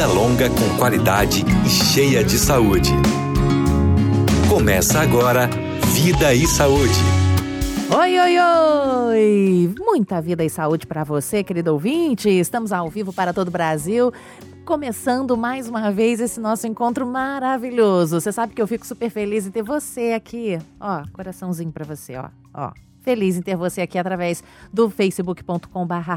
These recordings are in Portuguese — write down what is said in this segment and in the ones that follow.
vida longa com qualidade e cheia de saúde. Começa agora Vida e Saúde. Oi, oi, oi! Muita vida e saúde para você, querido ouvinte. Estamos ao vivo para todo o Brasil. Começando mais uma vez esse nosso encontro maravilhoso. Você sabe que eu fico super feliz em ter você aqui. Ó, coraçãozinho para você, ó. Ó, Feliz em ter você aqui através do facebook.com barra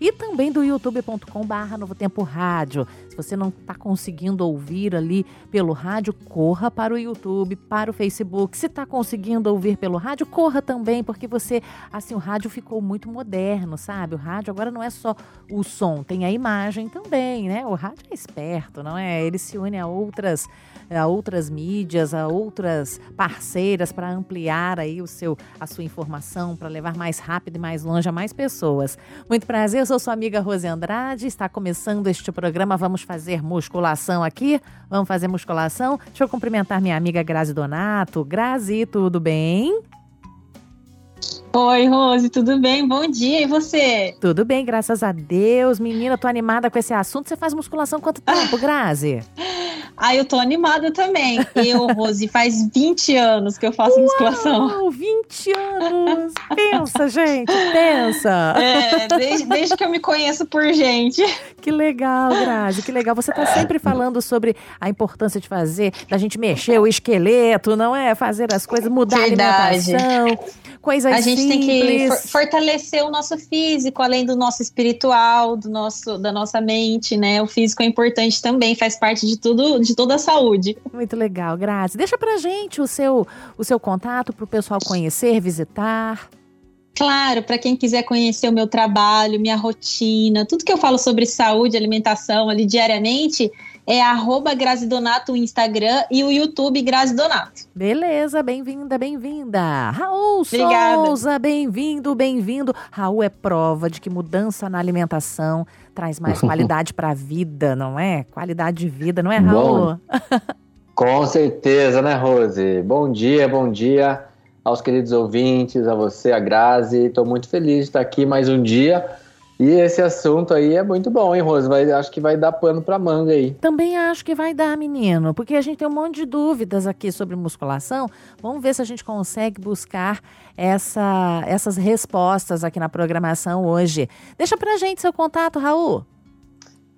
e também do youtube.com barra Novo Tempo Rádio. Se você não está conseguindo ouvir ali pelo rádio, corra para o YouTube, para o Facebook. Se está conseguindo ouvir pelo rádio, corra também, porque você, assim, o rádio ficou muito moderno, sabe? O rádio agora não é só o som, tem a imagem também, né? O rádio é esperto, não é? Ele se une a outras a outras mídias, a outras parceiras para ampliar aí o seu, a sua informação, para levar mais rápido e mais longe a mais pessoas. Muito prazer, eu sou sua amiga Rose Andrade, está começando este programa, vamos fazer musculação aqui, vamos fazer musculação. Deixa eu cumprimentar minha amiga Grazi Donato. Grazi, tudo bem? Oi, Rose, tudo bem? Bom dia, e você? Tudo bem, graças a Deus. Menina, tô animada com esse assunto. Você faz musculação quanto tempo, Grazi? Ah, eu tô animada também. Eu, Rose, faz 20 anos que eu faço Uau, musculação. 20 anos! Pensa, gente, pensa! É, desde, desde que eu me conheço por gente. Que legal, Grazi, que legal. Você tá sempre falando sobre a importância de fazer, da gente mexer o esqueleto, não é? Fazer as coisas, mudar Verdade. a alimentação coisas A gente simples. tem que fortalecer o nosso físico, além do nosso espiritual, do nosso, da nossa mente, né? O físico é importante também, faz parte de tudo, de toda a saúde. Muito legal, Grazi. Deixa pra gente o seu, o seu contato para o pessoal conhecer, visitar. Claro, para quem quiser conhecer o meu trabalho, minha rotina, tudo que eu falo sobre saúde, alimentação ali diariamente, é arroba Grazi Donato o Instagram e o YouTube Grazi Donato. Beleza, bem-vinda, bem-vinda. Raul Obrigada. Souza, bem-vindo, bem-vindo. Raul é prova de que mudança na alimentação traz mais qualidade para a vida, não é? Qualidade de vida, não é, Raul? Bom, com certeza, né, Rose? Bom dia, bom dia aos queridos ouvintes, a você, a Grazi. Estou muito feliz de estar aqui mais um dia e esse assunto aí é muito bom, hein, Rose? Vai, acho que vai dar pano pra manga aí. Também acho que vai dar, menino, porque a gente tem um monte de dúvidas aqui sobre musculação. Vamos ver se a gente consegue buscar essa, essas respostas aqui na programação hoje. Deixa pra gente seu contato, Raul.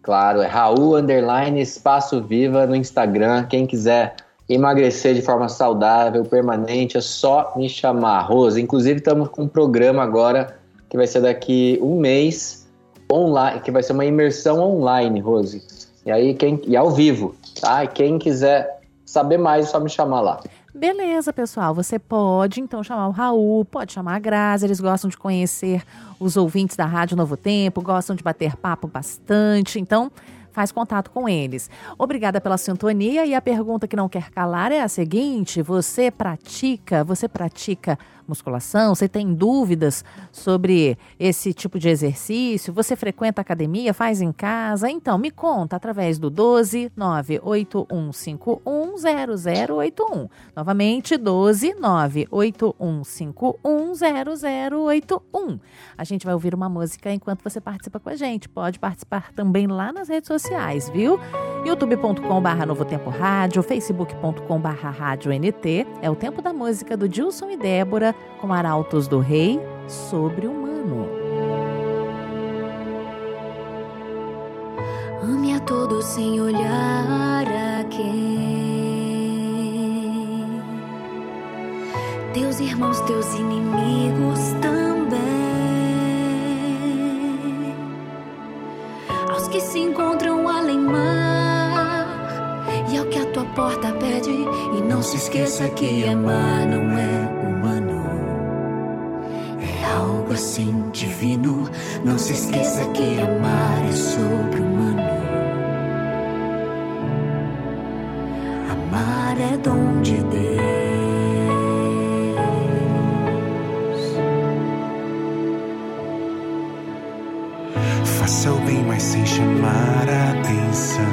Claro, é Raul Underline Espaço Viva no Instagram. Quem quiser emagrecer de forma saudável, permanente, é só me chamar. Rose, inclusive estamos com um programa agora que vai ser daqui um mês, online, que vai ser uma imersão online, Rose. E aí, quem, e ao vivo, tá? E quem quiser saber mais, é só me chamar lá. Beleza, pessoal. Você pode então chamar o Raul, pode chamar a Grazi, eles gostam de conhecer os ouvintes da Rádio Novo Tempo, gostam de bater papo bastante. Então, faz contato com eles. Obrigada pela sintonia e a pergunta que não quer calar é a seguinte: você pratica, você pratica musculação? Você tem dúvidas sobre esse tipo de exercício? Você frequenta academia? Faz em casa? Então, me conta através do 12 98151 0081. Novamente, 12 98151 0081. A gente vai ouvir uma música enquanto você participa com a gente. Pode participar também lá nas redes sociais, viu? youtube.com/barra Novo Tempo Rádio, facebook.com/barra Rádio NT. É o tempo da música do Dilson e Débora com arautos do rei sobre-humano. Ame a todos sem olhar a quem. Teus irmãos, teus inimigos também. Aos que se encontram além mar. E ao que a tua porta pede. E não se esqueça que amar não é algo assim divino. Não se esqueça que amar é sobre-humano. Amar é dom de Deus. Faça o bem, mas sem chamar a atenção.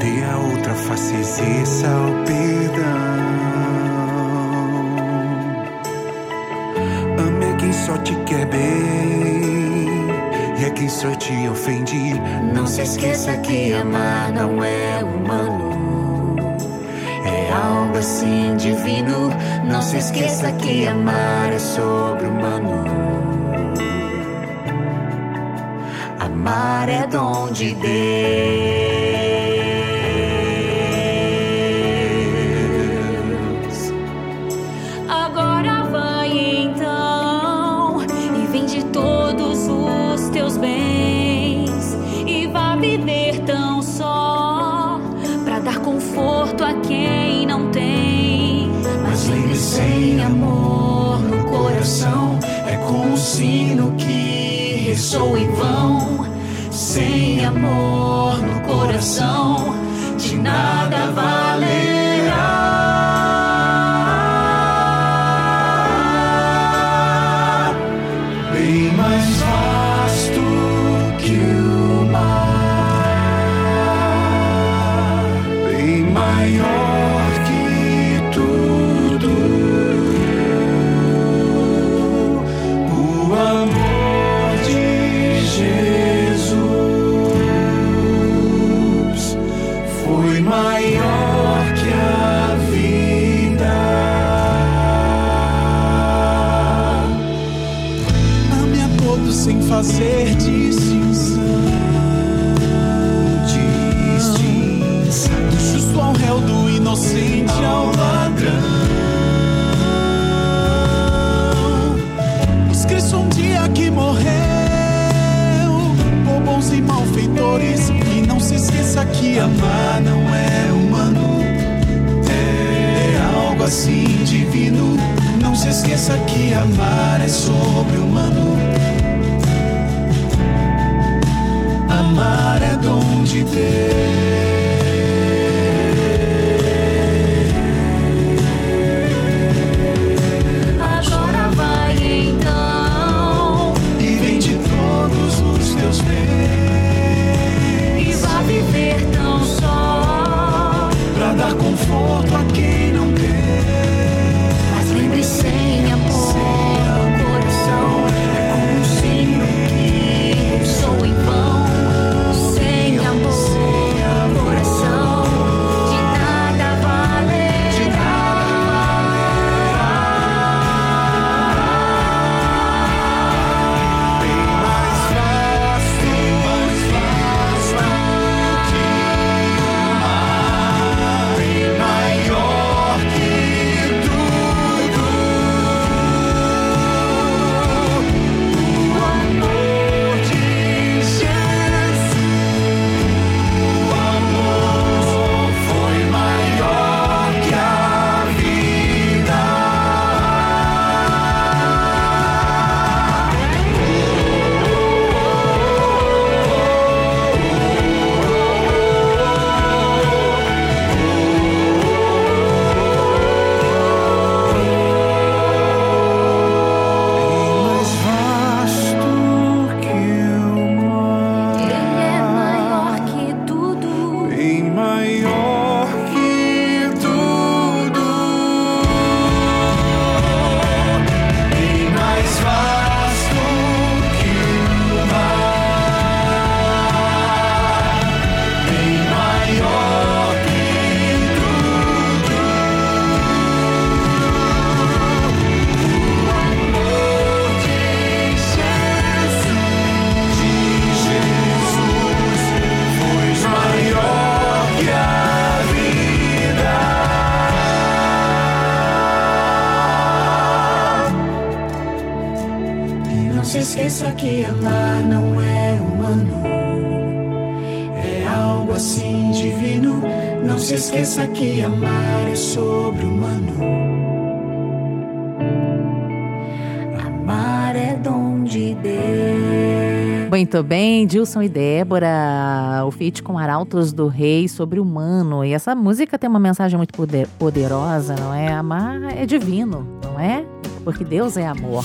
Dê a outra face, exerça o perdão. Só te quer bem. E a quem só te ofendi. Não se esqueça que amar não é humano. É algo assim divino. Não se esqueça que amar é sobre-humano. Amar é dom de Deus. Sino que ressoa em vão. Sem amor no coração de nada foi maior que a vida. Ame a todos sem fazer distinção. Distinção. Do justo ao réu, do inocente ao ladrão. Os Cristo um dia que morreu por bons e malfeitores. Esqueça que amar não é humano. É algo assim divino. Não se esqueça que amar é sobre-humano. Amar é dom de Agora Dilson e Débora, o feat com Arautos do Rei sobre o humano. E essa música tem uma mensagem muito poder- poderosa, não é? Amar é divino, não é? Porque Deus é amor.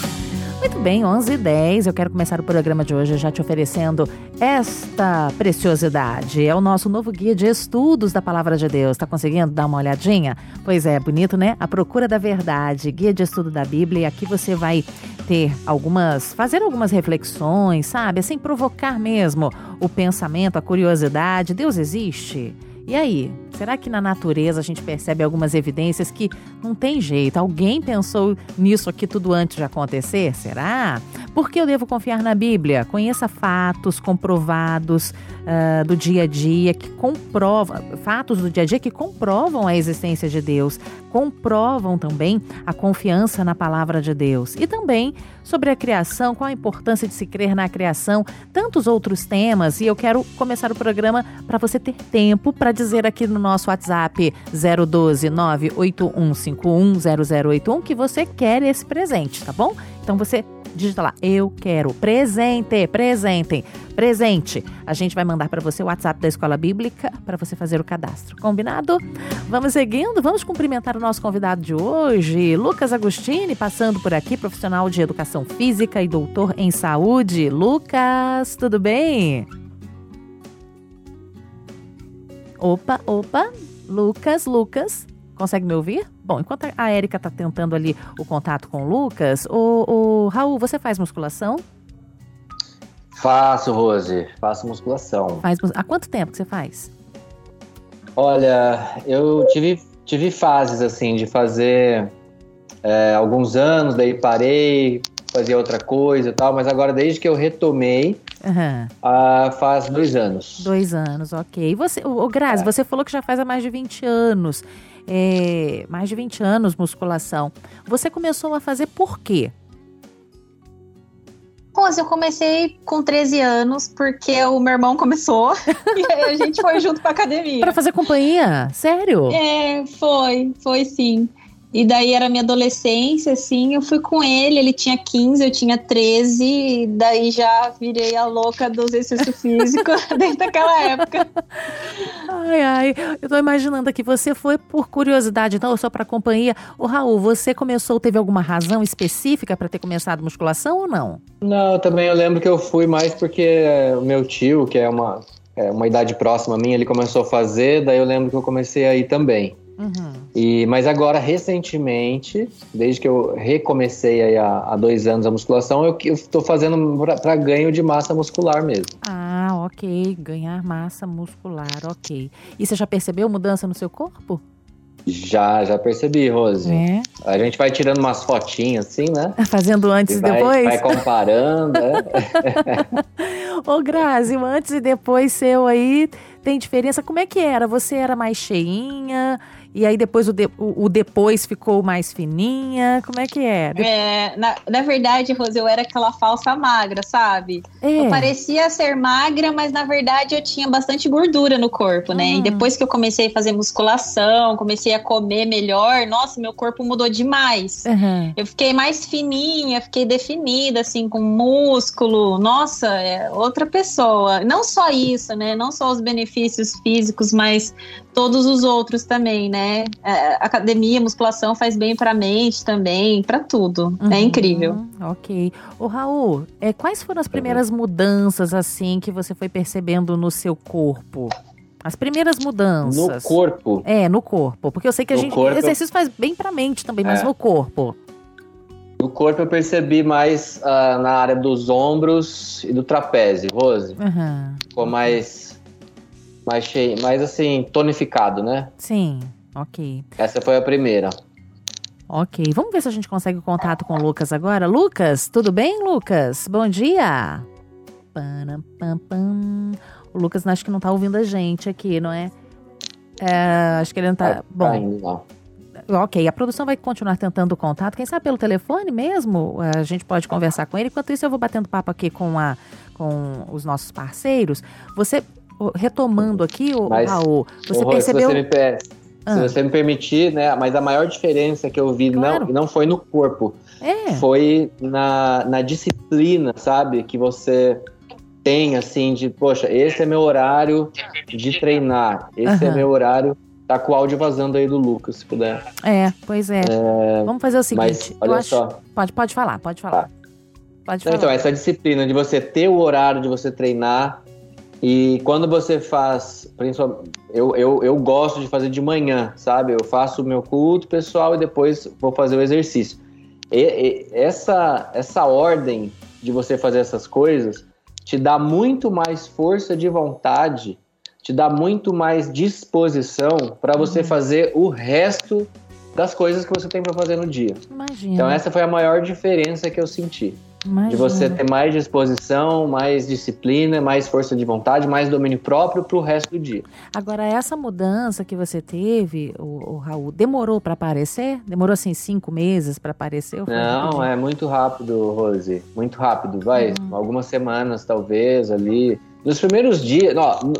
Muito bem, 11 h 10 Eu quero começar o programa de hoje já te oferecendo esta preciosidade. É o nosso novo guia de estudos da Palavra de Deus. Tá conseguindo dar uma olhadinha? Pois é, bonito, né? A Procura da Verdade, guia de estudo da Bíblia. E aqui você vai ter algumas, fazer algumas reflexões, sabe? Assim, provocar mesmo o pensamento, a curiosidade. Deus existe? E aí, será que na natureza a gente percebe algumas evidências que não tem jeito? Alguém pensou nisso aqui tudo antes de acontecer? Será? Por que eu devo confiar na Bíblia? Conheça fatos comprovados uh, do dia a dia que comprovam, fatos do dia a dia que comprovam a existência de Deus, comprovam também a confiança na palavra de Deus. E também sobre a criação, qual a importância de se crer na criação, tantos outros temas. E eu quero começar o programa para você ter tempo para dizer aqui no nosso WhatsApp 012 98151 0081 que você quer esse presente, tá bom? Então você digita lá, eu quero presente, presentem, presente. A gente vai mandar para você o WhatsApp da Escola Bíblica para você fazer o cadastro. Combinado? Vamos seguindo, vamos cumprimentar o nosso convidado de hoje, Lucas Agostini, passando por aqui, profissional de educação física e doutor em saúde. Lucas, tudo bem? Opa, opa, Lucas, Lucas, consegue me ouvir? Bom, enquanto a Érica está tentando ali o contato com o Lucas, o, o Raul, você faz musculação? Faço, Rose, faço musculação. Faz, há quanto tempo que você faz? Olha, eu tive, tive fases assim de fazer é, alguns anos, daí parei, fazia outra coisa e tal, mas agora desde que eu retomei, uhum. uh, faz dois anos. Dois anos, ok. E você, o Grazi, é. você falou que já faz há mais de 20 anos é, mais de 20 anos musculação. Você começou a fazer por quê? Rose, eu comecei com 13 anos porque o meu irmão começou e aí a gente foi junto pra academia. Pra fazer companhia? Sério? É, foi, foi sim. E daí era minha adolescência, assim, eu fui com ele, ele tinha 15, eu tinha 13, e daí já virei a louca do exercício físico desde aquela época. Ai, ai, eu tô imaginando aqui, você foi por curiosidade, então, só pra companhia. O Raul, você começou, teve alguma razão específica para ter começado musculação ou não? Não, também eu lembro que eu fui mais porque o meu tio, que é uma, é uma idade próxima a mim, ele começou a fazer, daí eu lembro que eu comecei a ir também. Uhum. E, mas agora, recentemente, desde que eu recomecei aí há, há dois anos a musculação, eu estou fazendo para ganho de massa muscular mesmo. Ah, ok. Ganhar massa muscular, ok. E você já percebeu mudança no seu corpo? Já, já percebi, Rose. É. A gente vai tirando umas fotinhas assim, né? Fazendo antes e, vai, depois? Vai comparando, é. Ô, Grazi, o antes e depois seu aí tem diferença. Como é que era? Você era mais cheinha? E aí depois o, de, o, o, depois ficou mais fininha? Como é que é? É, na, na verdade, Rose, eu era aquela falsa magra, sabe? É. Eu parecia ser magra, mas na verdade eu tinha bastante gordura no corpo, né? E hum. depois que eu comecei a fazer musculação, comecei a comer melhor, nossa, meu corpo mudou demais. Uhum. Eu fiquei mais fininha, fiquei definida, assim, com músculo. Nossa, é outra pessoa. Não só isso, né? Não só os benefícios físicos, mas todos os outros também, né? É, academia, musculação faz bem para a mente também, para tudo. É uhum, é incrível. Ok. O Raul, é, quais foram as primeiras mudanças assim que você foi percebendo no seu corpo? As primeiras mudanças. No corpo? É, no corpo. Porque eu sei que a no gente. Corpo... Exercício faz bem pra mente também, mas é. no corpo. No corpo eu percebi mais uh, na área dos ombros e do trapézio, Rose. Uhum. Ficou mais mais cheio, mais assim, tonificado, né? Sim, ok. Essa foi a primeira. Ok, vamos ver se a gente consegue o contato com o Lucas agora. Lucas, tudo bem, Lucas? Bom dia. Pam, pam, pam. O Lucas acho que não tá ouvindo a gente aqui, não é? é acho que ele não tá. É, bom. Tá não. Ok, a produção vai continuar tentando o contato. Quem sabe pelo telefone mesmo? A gente pode conversar com ele. Enquanto isso, eu vou batendo papo aqui com, a, com os nossos parceiros. Você retomando aqui, o Mas, Raul, você percebeu. Se você, me, ah. se você me permitir, né? Mas a maior diferença que eu vi claro. não, não foi no corpo, é. foi na, na disciplina, sabe? Que você tem, assim, de, poxa, esse é meu horário de treinar, esse uhum. é meu horário. Tá com o áudio vazando aí do Lucas, se puder. É, pois é. é... Vamos fazer o seguinte. Mas, olha acho... só. Pode, pode falar, pode falar. Tá. Pode falar. Então, essa disciplina de você ter o horário de você treinar e quando você faz, principalmente, eu, eu, eu gosto de fazer de manhã, sabe? Eu faço o meu culto pessoal e depois vou fazer o exercício. E, e, essa, essa ordem de você fazer essas coisas te dá muito mais força de vontade, te dá muito mais disposição para você fazer o resto das coisas que você tem para fazer no dia. Imagina. Então essa foi a maior diferença que eu senti. Imagina. De você ter mais disposição, mais disciplina, mais força de vontade, mais domínio próprio pro resto do dia. Agora, essa mudança que você teve, o, o Raul, demorou para aparecer? Demorou assim cinco meses para aparecer? Não, é muito rápido, Rose. Muito rápido. Vai, Uhum. algumas semanas, talvez, ali. Nos primeiros dias, ó, no,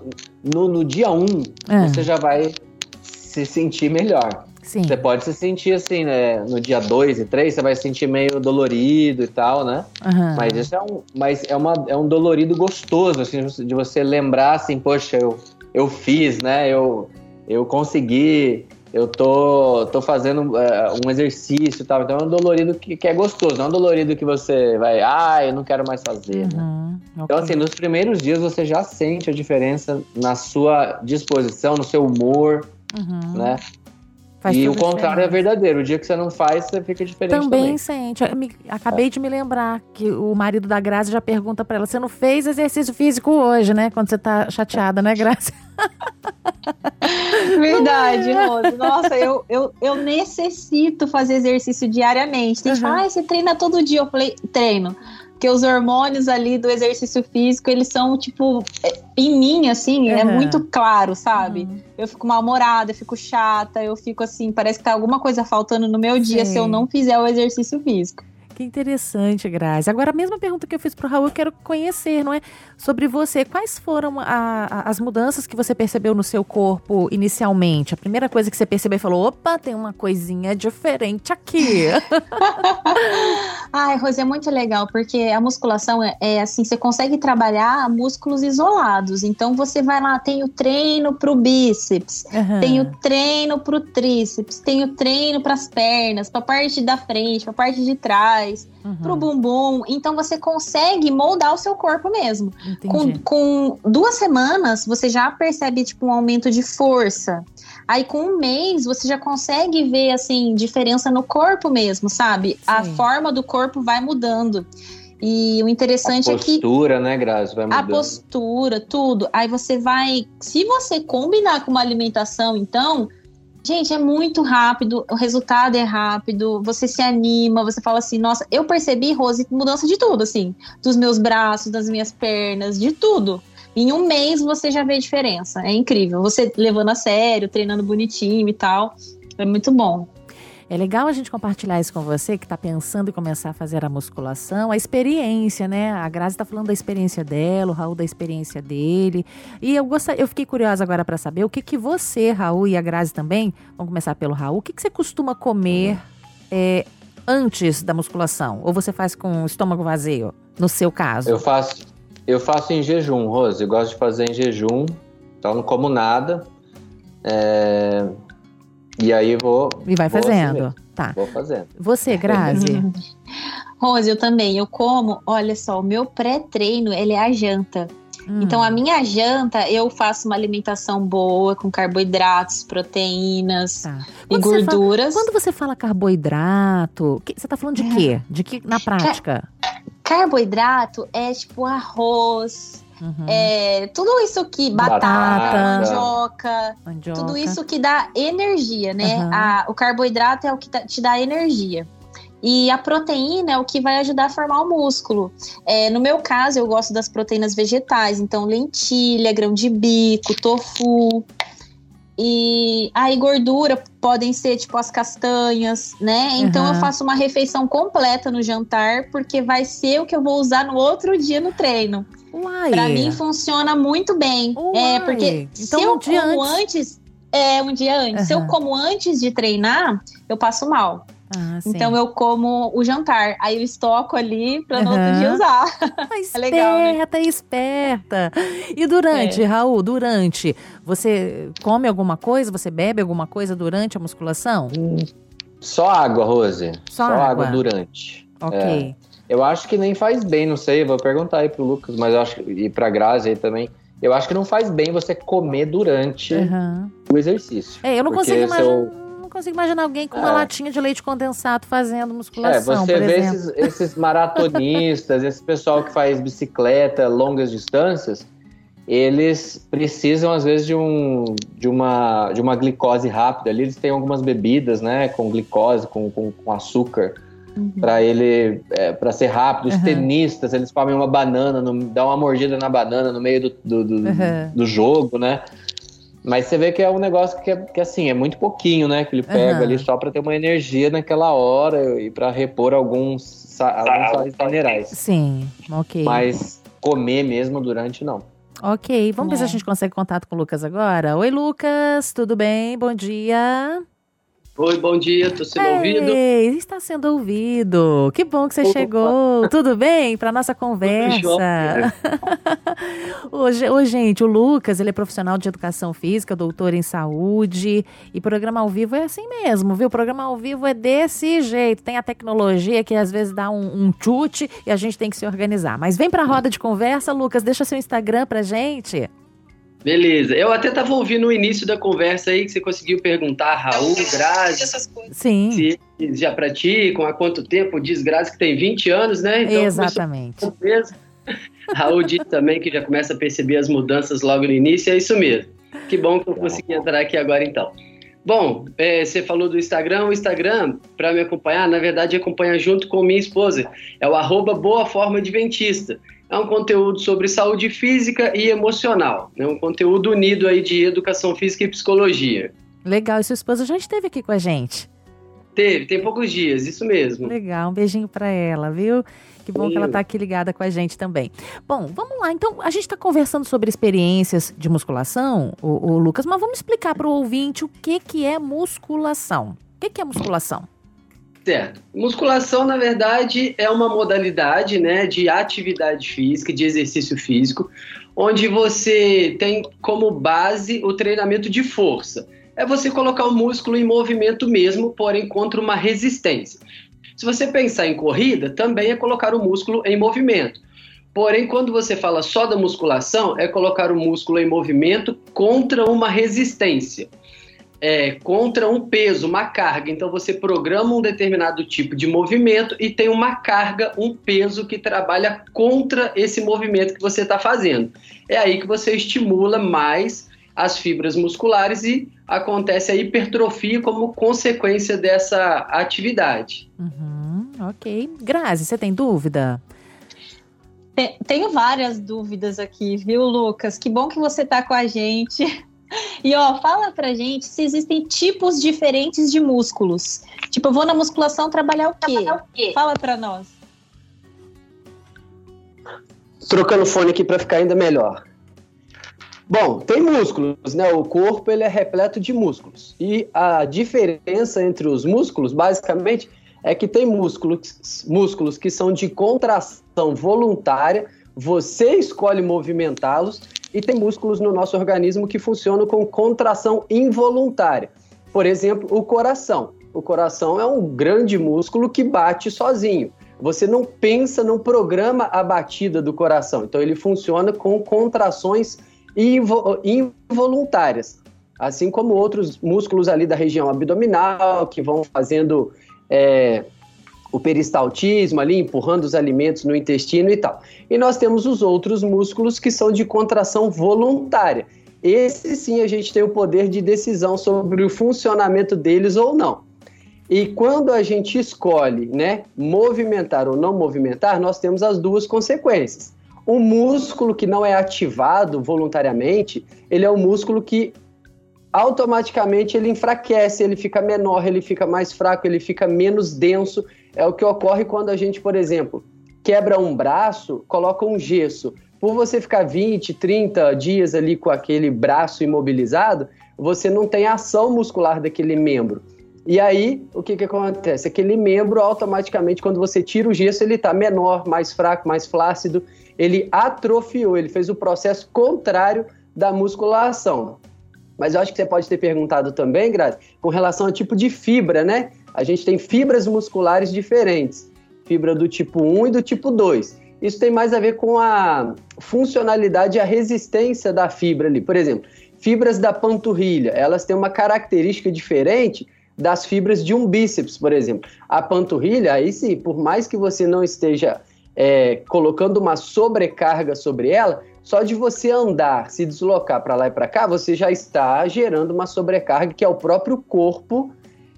no, no dia um, É. você já vai se sentir melhor. Sim. Você pode se sentir assim, né? No dia 2 e 3, você vai se sentir meio dolorido e tal, né? Aham. Mas isso é um, mas é uma, é um dolorido gostoso, assim, de você lembrar assim, poxa, eu, eu fiz, né? Eu, eu consegui, eu tô, tô fazendo é, um exercício e tal. Então é um dolorido que, que é gostoso, não é um dolorido que você vai, ah, eu não quero mais fazer, né? Uhum, Então, assim, nos primeiros dias você já sente a diferença na sua disposição, no seu humor, Uhum. né? Faz e o contrário é verdadeiro. O dia que você não faz, você fica diferente Também, também. sente. Eu me- acabei de me lembrar que o marido da Grazi já pergunta pra ela: você não fez exercício físico hoje, né? Quando você tá chateada, né, Grazi? Verdade, Rose. Nossa, eu, eu, eu necessito fazer exercício diariamente. Tem gente que Uhum. fala, ah, você treina todo dia. Eu falei, treino. Porque os hormônios ali do exercício físico, eles são, tipo, é, em mim, assim, é Uhum. muito claro, sabe? Uhum. Eu fico mal-humorada, eu fico chata, eu fico assim, parece que tá alguma coisa faltando no meu dia Sei. se eu não fizer o exercício físico. Que interessante, Grazi. Agora, a mesma pergunta que eu fiz pro Raul, eu quero conhecer, não é? Sobre você. Quais foram a- a- as mudanças que você percebeu no seu corpo inicialmente? A primeira coisa que você percebeu e falou: opa, tem uma coisinha diferente aqui. Ai, Rose, é muito legal, porque a musculação é, é assim, você consegue trabalhar músculos isolados. Então você vai lá, tem o treino pro bíceps, Aham. tem o treino pro tríceps, tem o treino pras pernas, pra parte da frente, pra parte de trás, Uhum, pro bumbum. Então você consegue moldar o seu corpo mesmo. Com, Entendi. com duas semanas, você já percebe, tipo, um aumento de força. Aí, com um mês, você já consegue ver, assim, diferença no corpo mesmo, sabe? A Sim. forma do corpo vai mudando. E o interessante A é que postura, né, Grazi? Vai a mudando. postura, tudo. Aí você vai. Se você combinar com uma alimentação, então. Gente, é muito rápido, o resultado é rápido, você se anima, você fala assim, nossa, eu percebi, Rose, mudança de tudo, assim, dos meus braços, das minhas pernas, de tudo. Em um mês você já vê diferença, é incrível. Você levando a sério, treinando bonitinho e tal, é muito bom. É legal a gente compartilhar isso com você que está pensando em começar a fazer a musculação, a experiência, né? A Grazi está falando da experiência dela, o Raul da experiência dele. E eu gostaria, eu fiquei curiosa agora para saber o que que você, Raul e a Grazi também, vamos começar pelo Raul, o que que você costuma comer é, antes da musculação? Ou você faz com o estômago vazio, no seu caso? Eu faço, eu faço em jejum, Rose. Eu gosto de fazer em jejum, então não como nada. É, E aí vou, E vai vou fazendo. mesmo. Tá. vou fazendo. Você, Grazi? Rose, eu também, eu como, olha só, o meu pré-treino, ele é a janta. Hum, Então, a minha janta, eu faço uma alimentação boa, com carboidratos, proteínas tá. e Quando você fala- gorduras. Quando você fala carboidrato, que- você está falando de quê? De que na prática? Carboidrato é tipo arroz, Uhum. é tudo isso que batata, Batata. mandioca, Mandioca. tudo isso que dá energia, né? Aham. A- o carboidrato é o que tá- te dá energia. E a proteína é o que vai ajudar a formar o músculo. É, no meu caso, eu gosto das proteínas vegetais, então lentilha, grão de bico, tofu. E aí gordura podem ser tipo as castanhas, né? Então Aham. eu faço uma refeição completa no jantar, porque vai ser o que eu vou usar no outro dia no treino. Uai. Pra mim funciona muito bem. Uai. É, porque Então, se eu um dia como antes. antes. É, um dia antes. Se eu como antes de treinar, eu passo mal. Ah, sim. Então eu como o jantar. Aí eu estoco ali pra no outro Aham. dia usar. Ah, É legal, né? esperta, esperta. E durante, É. Raul, durante, você come alguma coisa, você bebe alguma coisa durante a musculação? Só água, Rose. Só água. durante. Ok. Eu acho que nem faz bem, não sei, vou perguntar aí pro Lucas, mas eu acho e pra Grazi aí também. Eu acho que não faz bem você comer durante Aham. o exercício. É, eu não consigo, imaginar, não consigo imaginar alguém com uma É. latinha de leite condensado fazendo É, musculação, você por vê esses, esses maratonistas, esse pessoal que faz bicicleta, longas distâncias, eles precisam às vezes de, um, de, uma, de uma glicose rápida. Ali eles têm algumas bebidas, né, com glicose, com, com, com açúcar, para ele, é, para ser rápido. Os Uhum. tenistas, eles comem uma banana, no, dá uma mordida na banana no meio do, do, do, Uhum. do jogo, né? Mas você vê que é um negócio que, é, que assim, é muito pouquinho, né? Que ele pega Uhum. ali só para ter uma energia naquela hora e para repor alguns, alguns sais minerais. Sim, ok. Mas comer mesmo durante, não. Ok, vamos ver se a É. gente consegue contato com o Lucas agora. Oi, Lucas, tudo bem? Bom dia. Oi, bom dia, tô sendo ouvido. Ei, está sendo ouvido. Que bom que você Opa. chegou. Tudo bem? Para nossa conversa. Hoje, ô, gente, o Lucas, ele é profissional de educação física, doutor em saúde. E programa ao vivo é assim mesmo, viu? Programa ao vivo é desse jeito. Tem a tecnologia que às vezes dá um, um chute e a gente tem que se organizar. Mas vem pra roda de conversa, Lucas. Deixa seu Instagram pra gente. Beleza, eu até tava ouvindo o início da conversa aí que você conseguiu perguntar, Raul, Grazi, Sim, se eles já praticam, há quanto tempo, diz Grazi que tem 20 anos, né? Então, exatamente. Raul disse também que já começa a perceber as mudanças logo no início, é isso mesmo. Que bom que eu consegui entrar aqui agora então. Bom, é, você falou do Instagram, o Instagram, para me acompanhar, na verdade acompanha junto com minha esposa, é o arroba Boa Forma Adventista. É um conteúdo sobre saúde física e emocional, é um conteúdo unido aí de educação física e psicologia. Legal, e sua esposa já esteve aqui com a gente. Teve, tem poucos dias, isso mesmo. Legal, um beijinho pra ela, viu? Que bom que ela tá aqui ligada com a gente também. Bom, vamos lá. Então, a gente tá conversando sobre experiências de musculação, o, Lucas, mas vamos explicar pro ouvinte o que que é musculação. O que que é musculação? Certo. Musculação, na verdade, é uma modalidade né, de atividade física, de exercício físico, onde você tem como base o treinamento de força. É você colocar o músculo em movimento mesmo, porém contra uma resistência. Se você pensar em corrida, também é colocar o músculo em movimento. Porém, quando você fala só da musculação, é colocar o músculo em movimento contra uma resistência é, contra um peso, uma carga. Então você programa um determinado tipo de movimento e tem uma carga, um peso que trabalha contra esse movimento que você está fazendo. É aí que você estimula mais as fibras musculares e acontece a hipertrofia como consequência dessa atividade. Uhum, ok. Grazi, você tem dúvida? Te- Tenho várias dúvidas aqui, viu, Lucas? Que bom que você tá com a gente. E ó, fala pra gente se existem tipos diferentes de músculos. Tipo, eu vou na musculação trabalhar o quê? Fala pra nós. trocando o fone aqui para ficar ainda melhor. Bom, tem músculos, né? O corpo ele é repleto de músculos. E a diferença entre os músculos, basicamente, é que tem músculos, músculos que são de contração voluntária, você escolhe movimentá-los, e tem músculos no nosso organismo que funcionam com contração involuntária. Por exemplo, o coração. O coração é um grande músculo que bate sozinho. Você não pensa, não programa a batida do coração. Então ele funciona com contrações invo involuntárias. Assim como outros músculos ali da região abdominal, que vão fazendo é, o peristaltismo ali, empurrando os alimentos no intestino e tal. E nós temos os outros músculos que são de contração voluntária. Esse sim a gente tem o poder de decisão sobre o funcionamento deles ou não. E quando a gente escolhe, né, movimentar ou não movimentar, nós temos as duas consequências. O músculo que não é ativado voluntariamente, ele é um músculo que automaticamente ele enfraquece, ele fica menor, ele fica mais fraco, ele fica menos denso. É o que ocorre quando a gente, por exemplo, quebra um braço, coloca um gesso. Por você ficar 20, 30 dias ali com aquele braço imobilizado, você não tem ação muscular daquele membro. E aí, o que, que acontece? Aquele membro, automaticamente, quando você tira o gesso, ele está menor, mais fraco, mais flácido. Ele atrofiou, ele fez o processo contrário da musculação. Mas eu acho que você pode ter perguntado também, Grazi, com relação ao tipo de fibra, né? A gente tem fibras musculares diferentes. fibra do tipo 1 e do tipo 2. Isso tem mais a ver com a funcionalidade e a resistência da fibra ali. Por exemplo, fibras da panturrilha, elas têm uma característica diferente das fibras de um bíceps, por exemplo. A panturrilha, aí sim, por mais que você não esteja é, colocando uma sobrecarga sobre ela, só de você andar, se deslocar para lá e para cá, você já está gerando uma sobrecarga que é o próprio corpo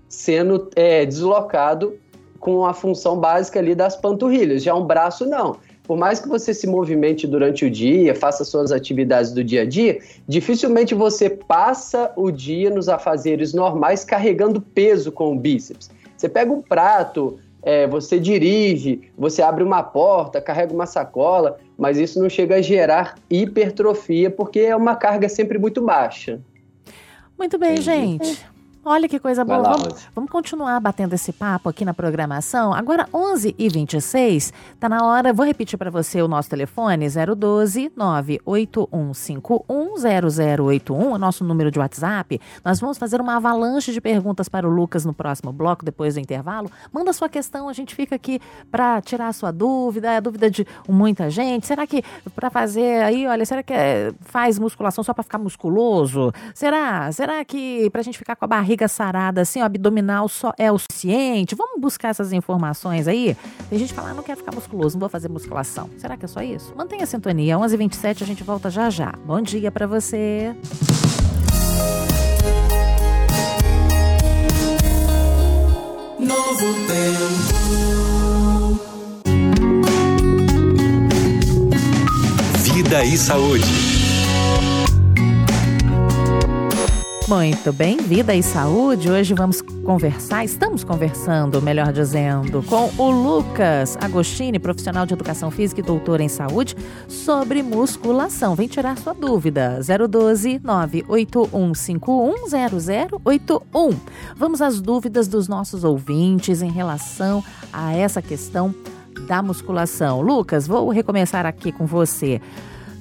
sendo é, deslocado com a função básica ali das panturrilhas. Já um braço, não. Por mais que você se movimente durante o dia, faça suas atividades do dia a dia, dificilmente você passa o dia nos afazeres normais carregando peso com o bíceps. Você pega um prato, é, você dirige, você abre uma porta, carrega uma sacola, mas isso não chega a gerar hipertrofia porque é uma carga sempre muito baixa. Muito bem, Entendi. gente. Olha que coisa boa. Lá, vamos, vamos, continuar batendo esse papo aqui na programação. Agora, 11h26, tá na hora. Vou repetir para você o nosso telefone: 012 98151 0081, o nosso número de WhatsApp. Nós vamos fazer uma avalanche de perguntas para o Lucas no próximo bloco, depois do intervalo. Manda sua questão, a gente fica aqui para tirar a sua dúvida, a dúvida de muita gente. Será que para fazer aí, olha, será que é, faz musculação só para ficar musculoso? Será? Será que para a gente ficar com a barriga barriga sarada, assim, o abdominal só é o suficiente? Vamos buscar essas informações aí? Tem gente que fala, ah, não quero ficar musculoso, não vou fazer musculação. Será que é só isso? Mantenha a sintonia. 11h27, a gente volta já já. Bom dia para você. Novo tempo. Vida e saúde. Muito bem, vida e saúde. Hoje vamos conversar, estamos conversando, melhor dizendo, com o Lucas Agostini, profissional de educação física e doutor em saúde, sobre musculação. Vem tirar sua dúvida. 012 981510081. Vamos às dúvidas dos nossos ouvintes em relação a essa questão da musculação. Lucas, vou recomeçar aqui com você.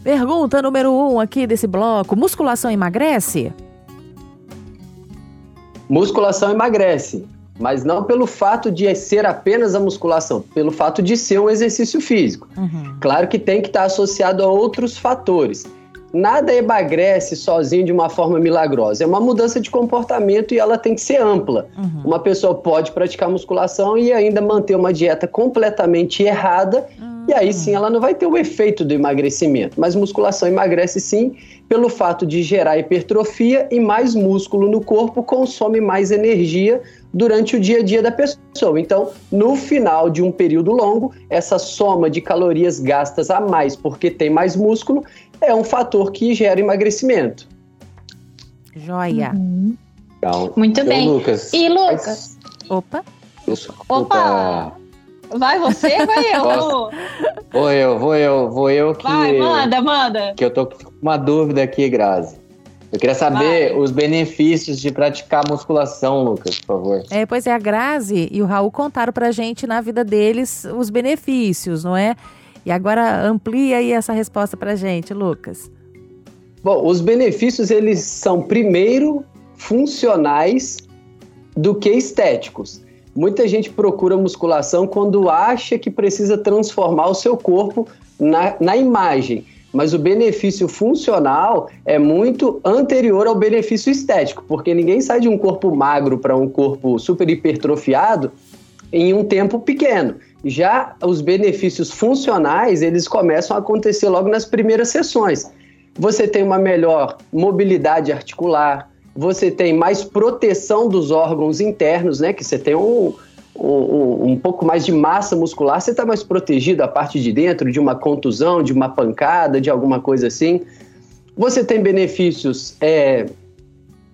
Pergunta número um aqui desse bloco: musculação emagrece? Musculação emagrece, mas não pelo fato de ser apenas a musculação, pelo fato de ser um exercício físico. Uhum. Claro que tem que estar associado a outros fatores. Nada emagrece sozinho de uma forma milagrosa. É uma mudança de comportamento e ela tem que ser ampla. Uhum. Uma pessoa pode praticar musculação e ainda manter uma dieta completamente errada, uhum. E aí sim ela não vai ter o efeito do emagrecimento. Mas musculação emagrece sim pelo fato de gerar hipertrofia e mais músculo no corpo consome mais energia durante o dia a dia da pessoa. Então, no final de um período longo, essa soma de calorias gastas a mais porque tem mais músculo é um fator que gera emagrecimento. Joia. Uhum. Então, Muito bem. Lucas. E Lucas? Opa. Opa. Vai você, vai eu? Vou eu, vou eu, vou eu que. Vai, manda, manda. Que eu tô com uma dúvida aqui, Grazi. Eu queria saber vai. os benefícios de praticar musculação, Lucas, por favor. É, pois é, a Grazi e o Raul contaram pra gente na vida deles os benefícios, não é? E agora amplia aí essa resposta pra gente, Lucas. Bom, os benefícios eles são primeiro funcionais do que estéticos. Muita gente procura musculação quando acha que precisa transformar o seu corpo na, na imagem, mas o benefício funcional é muito anterior ao benefício estético, porque ninguém sai de um corpo magro para um corpo super hipertrofiado em um tempo pequeno. Já os benefícios funcionais, eles começam a acontecer logo nas primeiras sessões. Você tem uma melhor mobilidade articular, você tem mais proteção dos órgãos internos, né? Que você tem um, um, um pouco mais de massa muscular, você está mais protegido a parte de dentro de uma contusão, de uma pancada, de alguma coisa assim. Você tem benefícios é,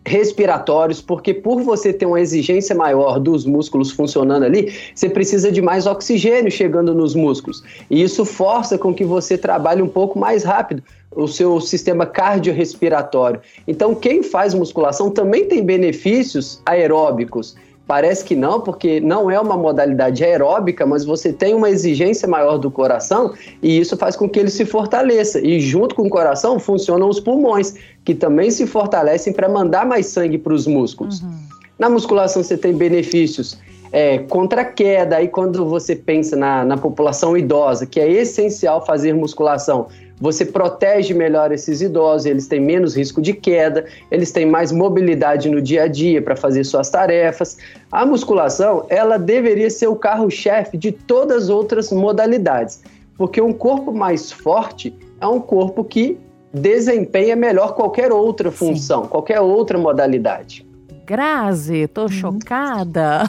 respiratórios, porque por você ter uma exigência maior dos músculos funcionando ali, você precisa de mais oxigênio chegando nos músculos. E isso força com que você trabalhe um pouco mais rápido o seu sistema cardiorrespiratório. Então, quem faz musculação também tem benefícios aeróbicos. Parece que não, porque não é uma modalidade aeróbica, mas você tem uma exigência maior do coração e isso faz com que ele se fortaleça. E junto com o coração funcionam os pulmões, que também se fortalecem para mandar mais sangue para os músculos. Uhum. Na musculação você tem benefícios é, contra a queda. Aí quando você pensa na, na população idosa, que é essencial fazer musculação, você protege melhor esses idosos, eles têm menos risco de queda, eles têm mais mobilidade no dia a dia para fazer suas tarefas. A musculação, ela deveria ser o carro-chefe de todas as outras modalidades, porque um corpo mais forte é um corpo que desempenha melhor qualquer outra função, Sim. qualquer outra modalidade. Grazi, tô uhum. chocada.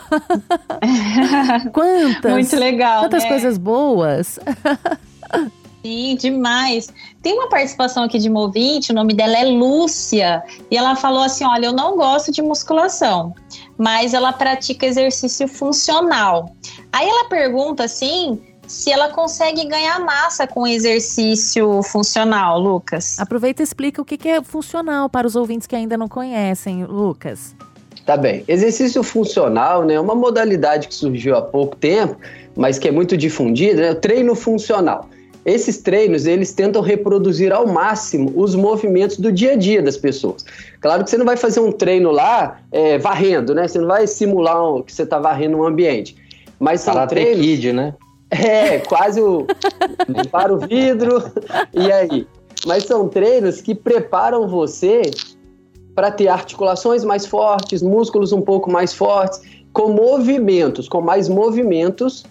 quantas? Muito legal. Quantas né? coisas boas. Sim, demais. Tem uma participação aqui de uma ouvinte, o nome dela é Lúcia, e ela falou assim: olha, eu não gosto de musculação, mas ela pratica exercício funcional. Aí ela pergunta assim se ela consegue ganhar massa com exercício funcional, Lucas. Aproveita e explica o que é funcional para os ouvintes que ainda não conhecem, Lucas. Tá bem. Exercício funcional né, é uma modalidade que surgiu há pouco tempo, mas que é muito difundida, né? treino funcional. Esses treinos, eles tentam reproduzir ao máximo os movimentos do dia a dia das pessoas. Claro que você não vai fazer um treino lá é, varrendo, né? Você não vai simular um, que você está varrendo um ambiente. Mas são Karate treinos... Kid, né? É, quase o limpar o vidro e aí. Mas são treinos que preparam você para ter articulações mais fortes, músculos um pouco mais fortes, com movimentos, com mais movimentos,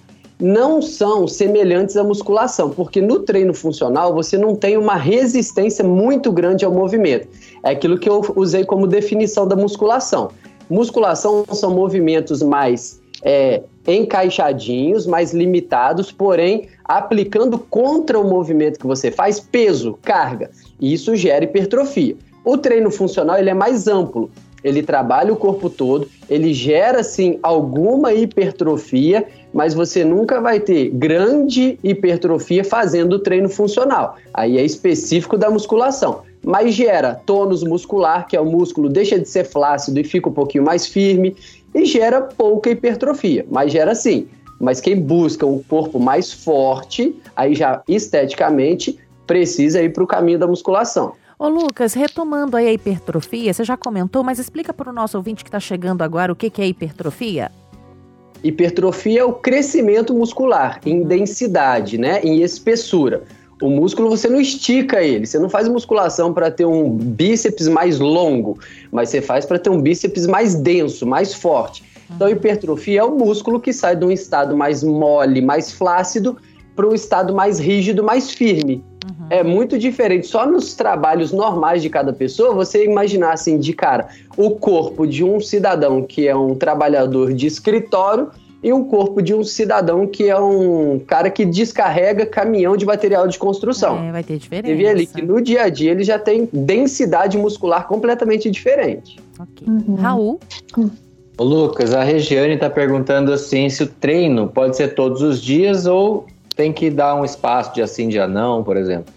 não são semelhantes à musculação, porque no treino funcional você não tem uma resistência muito grande ao movimento. É aquilo que eu usei como definição da musculação. Musculação são movimentos mais é, encaixadinhos, mais limitados, porém aplicando contra o movimento que você faz peso, carga. E isso gera hipertrofia. O treino funcional ele é mais amplo. Ele trabalha o corpo todo, ele gera sim alguma hipertrofia, mas você nunca vai ter grande hipertrofia fazendo o treino funcional. Aí é específico da musculação. Mas gera tônus muscular, que é o músculo deixa de ser flácido e fica um pouquinho mais firme, e gera pouca hipertrofia, mas gera sim. Mas quem busca um corpo mais forte, aí já esteticamente, precisa ir para o caminho da musculação. Ô Lucas, retomando aí a hipertrofia, você já comentou, mas explica para o nosso ouvinte que está chegando agora o que, que é hipertrofia. Hipertrofia é o crescimento muscular em densidade, né, em espessura. O músculo você não estica ele, você não faz musculação para ter um bíceps mais longo, mas você faz para ter um bíceps mais denso, mais forte. Então, hipertrofia é o músculo que sai de um estado mais mole, mais flácido, para um estado mais rígido, mais firme. Uhum. É muito diferente. Só nos trabalhos normais de cada pessoa, você imaginar assim, de cara, o corpo de um cidadão que é um trabalhador de escritório e um corpo de um cidadão que é um cara que descarrega caminhão de material de construção. É, vai ter diferença. Você vê ali que no dia a dia ele já tem densidade muscular completamente diferente. Ok. Uhum. Raul? Ô Lucas, a Regiane está perguntando assim se o treino pode ser todos os dias ou tem que dar um espaço de assim, dia não, por exemplo.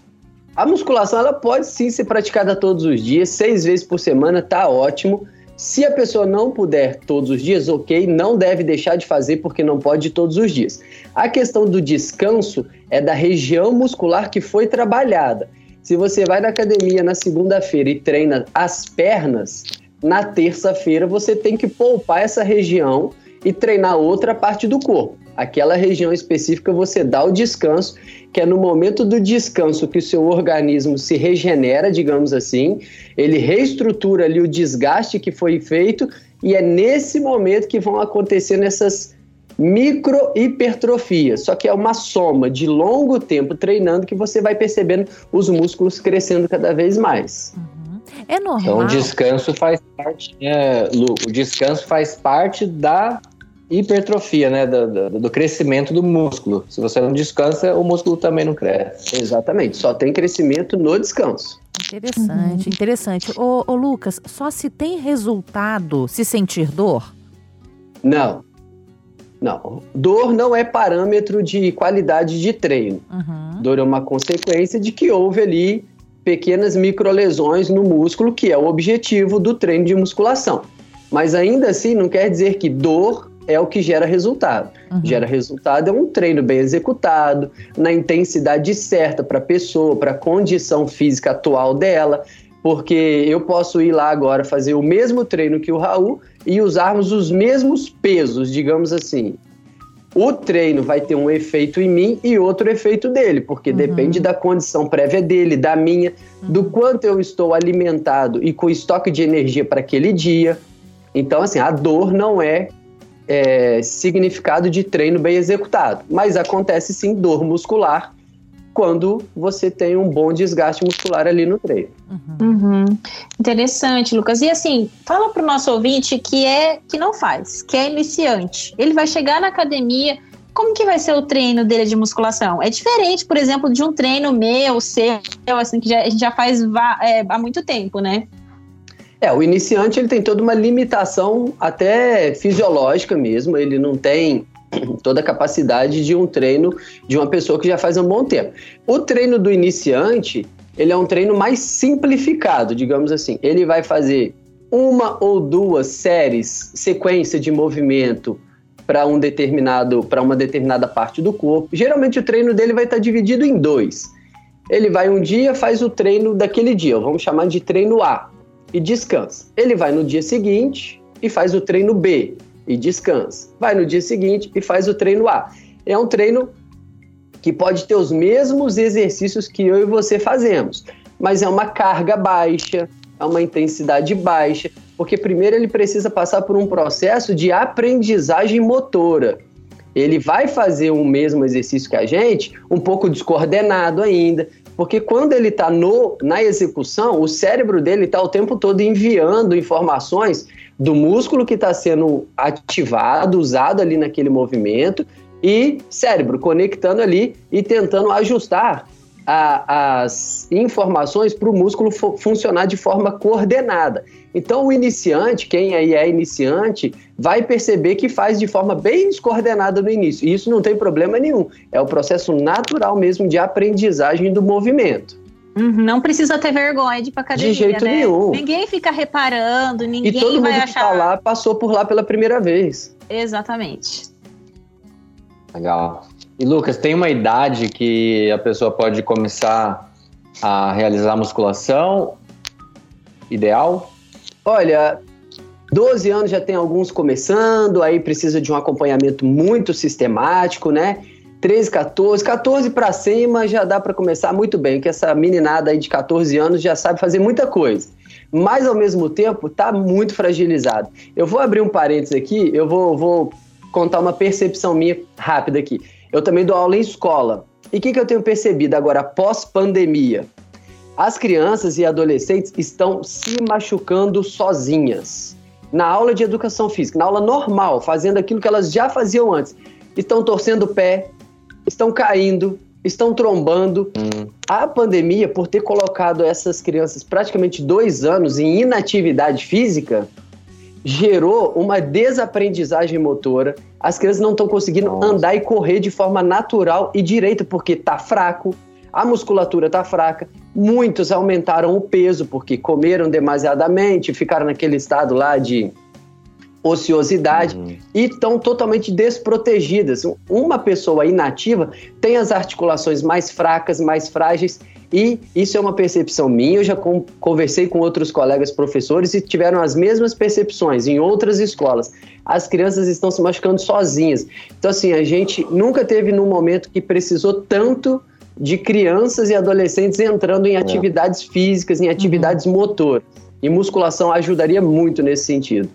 A musculação ela pode sim ser praticada todos os dias, seis vezes por semana, tá ótimo. Se a pessoa não puder todos os dias, ok, não deve deixar de fazer porque não pode todos os dias. A questão do descanso é da região muscular que foi trabalhada. Se você vai na academia na segunda-feira e treina as pernas, na terça-feira você tem que poupar essa região e treinar outra parte do corpo. Aquela região específica você dá o descanso, que é no momento do descanso que o seu organismo se regenera, digamos assim, ele reestrutura ali o desgaste que foi feito e é nesse momento que vão acontecendo essas micro hipertrofias. Só que é uma soma de longo tempo treinando que você vai percebendo os músculos crescendo cada vez mais. Uhum. É normal. Então o descanso faz parte, é, Lu, o descanso faz parte da hipertrofia, né? Do, do, do, crescimento do músculo. Se você não descansa, o músculo também não cresce. Exatamente, só tem crescimento no descanso. Interessante, uhum. interessante. Ô, ô, Lucas, só se tem resultado se sentir dor? Não. Não. Dor não é parâmetro de qualidade de treino. Uhum. Dor é uma consequência de que houve ali pequenas microlesões no músculo, que é o objetivo do treino de musculação. Mas ainda assim, não quer dizer que dor é o que gera resultado. Uhum. Gera resultado é um treino bem executado, na intensidade certa para a pessoa, para a condição física atual dela. porque eu posso ir lá agora fazer o mesmo treino que o Raul e usarmos os mesmos pesos, digamos assim. O treino vai ter um efeito em mim e outro efeito dele, porque uhum. depende da condição prévia dele, da minha, uhum. do quanto eu estou alimentado e com estoque de energia para aquele dia. Então, assim, a dor não é, é significado de treino bem executado, mas acontece sim dor muscular quando você tem um bom desgaste muscular ali no treino. Uhum. Uhum. Interessante, Lucas. E assim, fala para o nosso ouvinte que é que não faz, que é iniciante. Ele vai chegar na academia. Como que vai ser o treino dele de musculação? É diferente, por exemplo, de um treino meu, seu, assim, que já, a gente já faz é, há muito tempo, né? É, o iniciante ele tem toda uma limitação até fisiológica mesmo, ele não tem toda a capacidade de um treino de uma pessoa que já faz um bom tempo. O treino do iniciante, ele é um treino mais simplificado, digamos assim. Ele vai fazer uma ou duas séries, sequência de movimento para um determinado, para uma determinada parte do corpo. Geralmente o treino dele vai estar tá dividido em dois. Ele vai um dia, faz o treino daquele dia, vamos chamar de treino A, e descansa. Ele vai no dia seguinte e faz o treino B, e descansa. Vai no dia seguinte e faz o treino A. É um treino que pode ter os mesmos exercícios que eu e você fazemos, mas é uma carga baixa, é uma intensidade baixa, porque primeiro ele precisa passar por um processo de aprendizagem motora. Ele vai fazer o mesmo exercício que a gente, um pouco descoordenado ainda, porque quando ele está na execução, o cérebro dele está o tempo todo enviando informações do músculo que está sendo ativado, usado ali naquele movimento, e cérebro conectando ali e tentando ajustar a, as informações para o músculo funcionar de forma coordenada. Então, o iniciante, quem aí é iniciante, vai perceber que faz de forma bem descoordenada no início. E isso não tem problema nenhum. É o processo natural mesmo de aprendizagem do movimento. Uhum, não precisa ter vergonha de ir pra academia, De jeito né? nenhum. Ninguém fica reparando, ninguém e todo vai mundo achar... que tá lá passou por lá pela primeira vez. Exatamente. Legal. E Lucas, tem uma idade que a pessoa pode começar a realizar musculação ideal? Olha, 12 anos já tem alguns começando, aí precisa de um acompanhamento muito sistemático, né? 13, 14, 14 para cima já dá para começar muito bem, que essa meninada aí de 14 anos já sabe fazer muita coisa. Mas ao mesmo tempo tá muito fragilizado. Eu vou abrir um parênteses aqui, eu vou, vou contar uma percepção minha rápida aqui. Eu também dou aula em escola. E o que, que eu tenho percebido agora, pós-pandemia? As crianças e adolescentes estão se machucando sozinhas. Na aula de educação física, na aula normal, fazendo aquilo que elas já faziam antes. Estão torcendo o pé, estão caindo, estão trombando. Hum. A pandemia, por ter colocado essas crianças praticamente dois anos em inatividade física, gerou uma desaprendizagem motora. As crianças não estão conseguindo Nossa. andar e correr de forma natural e direita, porque está fraco, a musculatura está fraca. Muitos aumentaram o peso porque comeram demasiadamente, ficaram naquele estado lá de ociosidade uhum. e estão totalmente desprotegidas. Uma pessoa inativa tem as articulações mais fracas, mais frágeis e isso é uma percepção minha. Eu já conversei com outros colegas professores e tiveram as mesmas percepções em outras escolas. As crianças estão se machucando sozinhas. Então, assim, a gente nunca teve num momento que precisou tanto de crianças e adolescentes entrando em é. atividades físicas, em atividades uhum. motoras. E musculação ajudaria muito nesse sentido.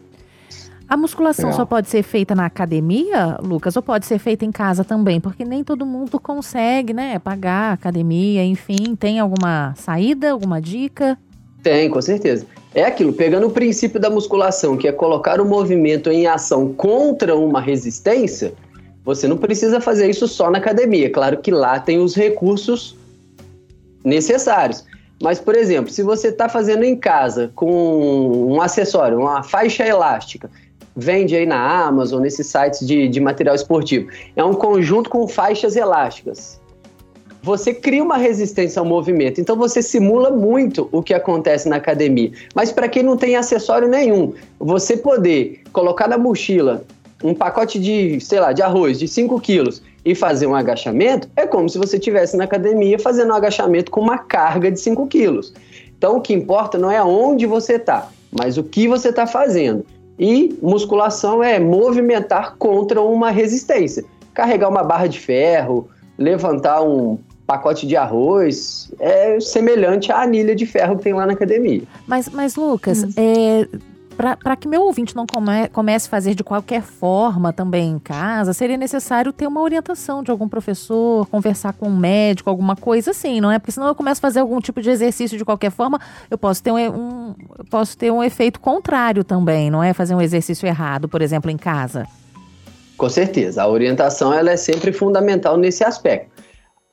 A musculação Legal. só pode ser feita na academia, Lucas, ou pode ser feita em casa também? Porque nem todo mundo consegue, né, pagar academia, enfim. Tem alguma saída, alguma dica? Tem, com certeza. É aquilo, pegando o princípio da musculação, que é colocar o movimento em ação contra uma resistência, você não precisa fazer isso só na academia. Claro que lá tem os recursos necessários. Mas, por exemplo, se você está fazendo em casa com um acessório, uma faixa elástica, vende aí na Amazon, nesses sites de, de material esportivo. É um conjunto com faixas elásticas. Você cria uma resistência ao movimento, então você simula muito o que acontece na academia. Mas para quem não tem acessório nenhum, você poder colocar na mochila um pacote de, sei lá, de arroz de 5 quilos e fazer um agachamento, é como se você estivesse na academia fazendo um agachamento com uma carga de 5 quilos. Então o que importa não é onde você está, mas o que você está fazendo. E musculação é movimentar contra uma resistência. Carregar uma barra de ferro, levantar um pacote de arroz, é semelhante à anilha de ferro que tem lá na academia. Mas, mas Lucas, é, para que meu ouvinte não come, comece a fazer de qualquer forma também em casa, seria necessário ter uma orientação de algum professor, conversar com um médico, alguma coisa assim, não é? Porque senão eu começo a fazer algum tipo de exercício de qualquer forma, eu posso ter um, um posso ter um efeito contrário também, não é? Fazer um exercício errado, por exemplo, em casa. Com certeza, a orientação ela é sempre fundamental nesse aspecto.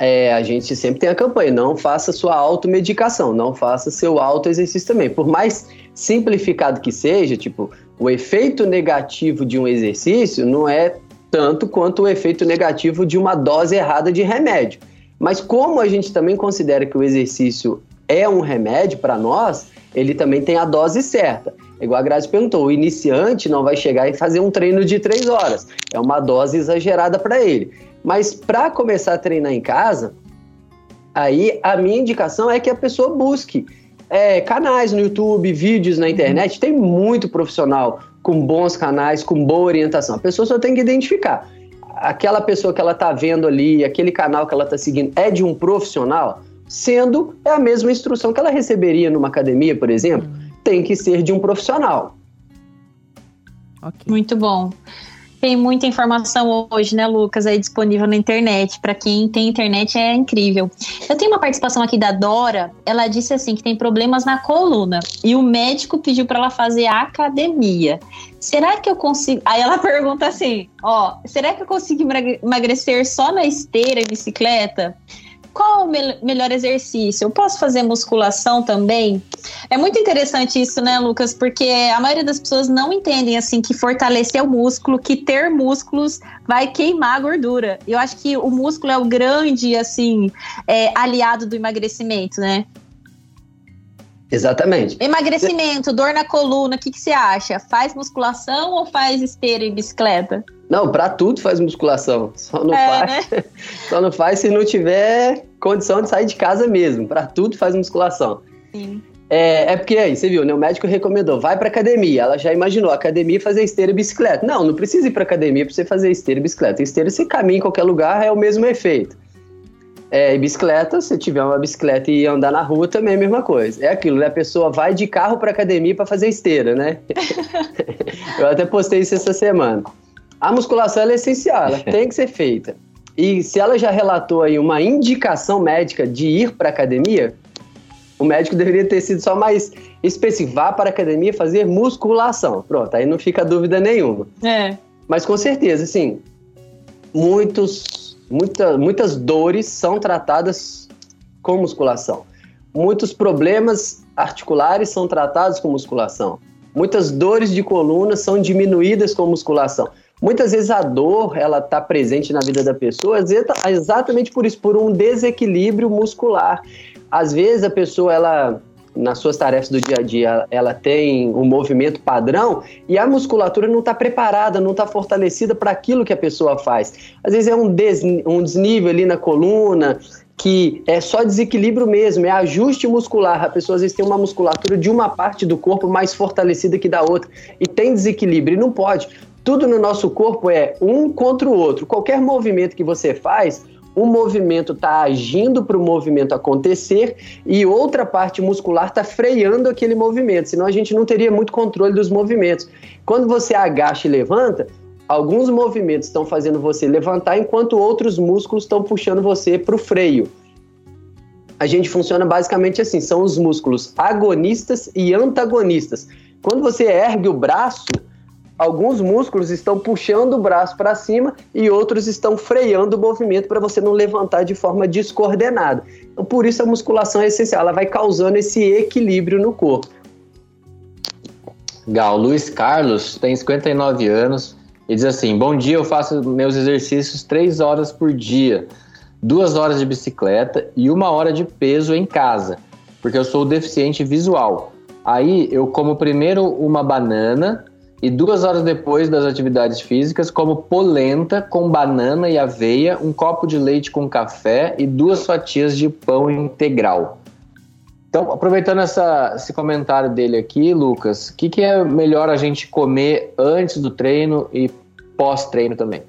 É, a gente sempre tem a campanha, não faça sua automedicação, não faça seu autoexercício também. Por mais simplificado que seja, tipo, o efeito negativo de um exercício não é tanto quanto o efeito negativo de uma dose errada de remédio. Mas como a gente também considera que o exercício é um remédio para nós, ele também tem a dose certa. Igual a Grazi perguntou, o iniciante não vai chegar e fazer um treino de três horas. É uma dose exagerada para ele. Mas para começar a treinar em casa, aí a minha indicação é que a pessoa busque é, canais no YouTube, vídeos na internet. Tem muito profissional com bons canais, com boa orientação. A pessoa só tem que identificar. Aquela pessoa que ela está vendo ali, aquele canal que ela está seguindo, é de um profissional? Sendo é a mesma instrução que ela receberia numa academia, por exemplo, tem que ser de um profissional. Okay. Muito bom. Tem muita informação hoje, né, Lucas, aí disponível na internet. Para quem tem internet é incrível. Eu tenho uma participação aqui da Dora. Ela disse assim que tem problemas na coluna e o médico pediu para ela fazer academia. Será que eu consigo? Aí ela pergunta assim: ó, será que eu consigo emagrecer só na esteira e bicicleta? Qual o me melhor exercício? Eu posso fazer musculação também? É muito interessante isso, né, Lucas? Porque a maioria das pessoas não entendem assim que fortalecer o músculo, que ter músculos vai queimar a gordura. Eu acho que o músculo é o grande assim é, aliado do emagrecimento, né? Exatamente. Emagrecimento, dor na coluna, o que, que você acha? Faz musculação ou faz esteira e bicicleta? Não, para tudo faz musculação. Só não, é, faz, né? só não faz se não tiver condição de sair de casa mesmo. Para tudo faz musculação. Sim. É, é porque aí, você viu, né? O médico recomendou, vai pra academia. Ela já imaginou, academia fazer esteira e bicicleta. Não, não precisa ir pra academia pra você fazer esteira e bicicleta. Esteira você caminha em qualquer lugar, é o mesmo efeito. É, e bicicleta, se tiver uma bicicleta e andar na rua, também é a mesma coisa. É aquilo, né? A pessoa vai de carro pra academia para fazer esteira, né? Eu até postei isso essa semana. A musculação é essencial, ela tem que ser feita. E se ela já relatou aí uma indicação médica de ir para academia, o médico deveria ter sido só mais específico, vá para academia fazer musculação. Pronto, aí não fica dúvida nenhuma. É. Mas com certeza, assim, muitos, muita, muitas dores são tratadas com musculação. Muitos problemas articulares são tratados com musculação. Muitas dores de coluna são diminuídas com musculação. Muitas vezes a dor ela está presente na vida da pessoa exatamente por isso, por um desequilíbrio muscular. Às vezes a pessoa ela nas suas tarefas do dia a dia ela tem um movimento padrão e a musculatura não está preparada, não está fortalecida para aquilo que a pessoa faz. Às vezes é um, des, um desnível ali na coluna, que é só desequilíbrio mesmo, é ajuste muscular. A pessoa às vezes tem uma musculatura de uma parte do corpo mais fortalecida que da outra e tem desequilíbrio e não pode. Tudo no nosso corpo é um contra o outro. Qualquer movimento que você faz, um movimento está agindo para o movimento acontecer e outra parte muscular está freando aquele movimento, senão a gente não teria muito controle dos movimentos. Quando você agacha e levanta, alguns movimentos estão fazendo você levantar, enquanto outros músculos estão puxando você para o freio. A gente funciona basicamente assim: são os músculos agonistas e antagonistas. Quando você ergue o braço, alguns músculos estão puxando o braço para cima e outros estão freando o movimento para você não levantar de forma descoordenada. Então, por isso a musculação é essencial, ela vai causando esse equilíbrio no corpo. Gal, Luiz Carlos tem 59 anos e diz assim: Bom dia, eu faço meus exercícios três horas por dia, duas horas de bicicleta e uma hora de peso em casa, porque eu sou deficiente visual. Aí eu como primeiro uma banana, e duas horas depois das atividades físicas, como polenta com banana e aveia, um copo de leite com café e duas fatias de pão integral. Então, aproveitando essa, esse comentário dele aqui, Lucas, o que, que é melhor a gente comer antes do treino e pós-treino também?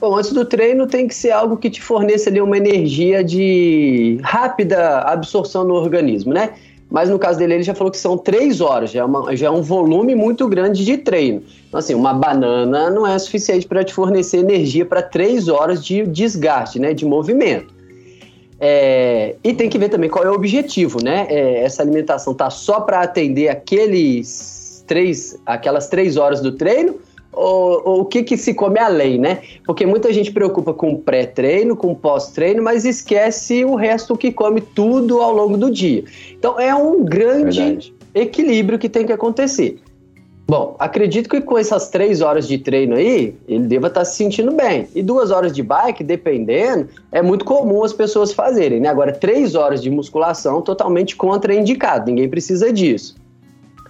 Bom, antes do treino tem que ser algo que te forneça ali uma energia de rápida absorção no organismo, né? Mas no caso dele, ele já falou que são três horas, já é, uma, já é um volume muito grande de treino. Então, assim, uma banana não é suficiente para te fornecer energia para três horas de desgaste, né? De movimento. É, e tem que ver também qual é o objetivo, né? É, essa alimentação tá só para atender aqueles três, aquelas três horas do treino ou, o que, que se come além, né? Porque muita gente preocupa com pré-treino, com pós-treino, mas esquece o resto que come tudo ao longo do dia. Então é um grande Verdade. equilíbrio que tem que acontecer. Bom, acredito que com essas três horas de treino aí, ele deva estar tá se sentindo bem. E duas horas de bike, dependendo, é muito comum as pessoas fazerem, né? Agora, três horas de musculação, totalmente contraindicado, ninguém precisa disso.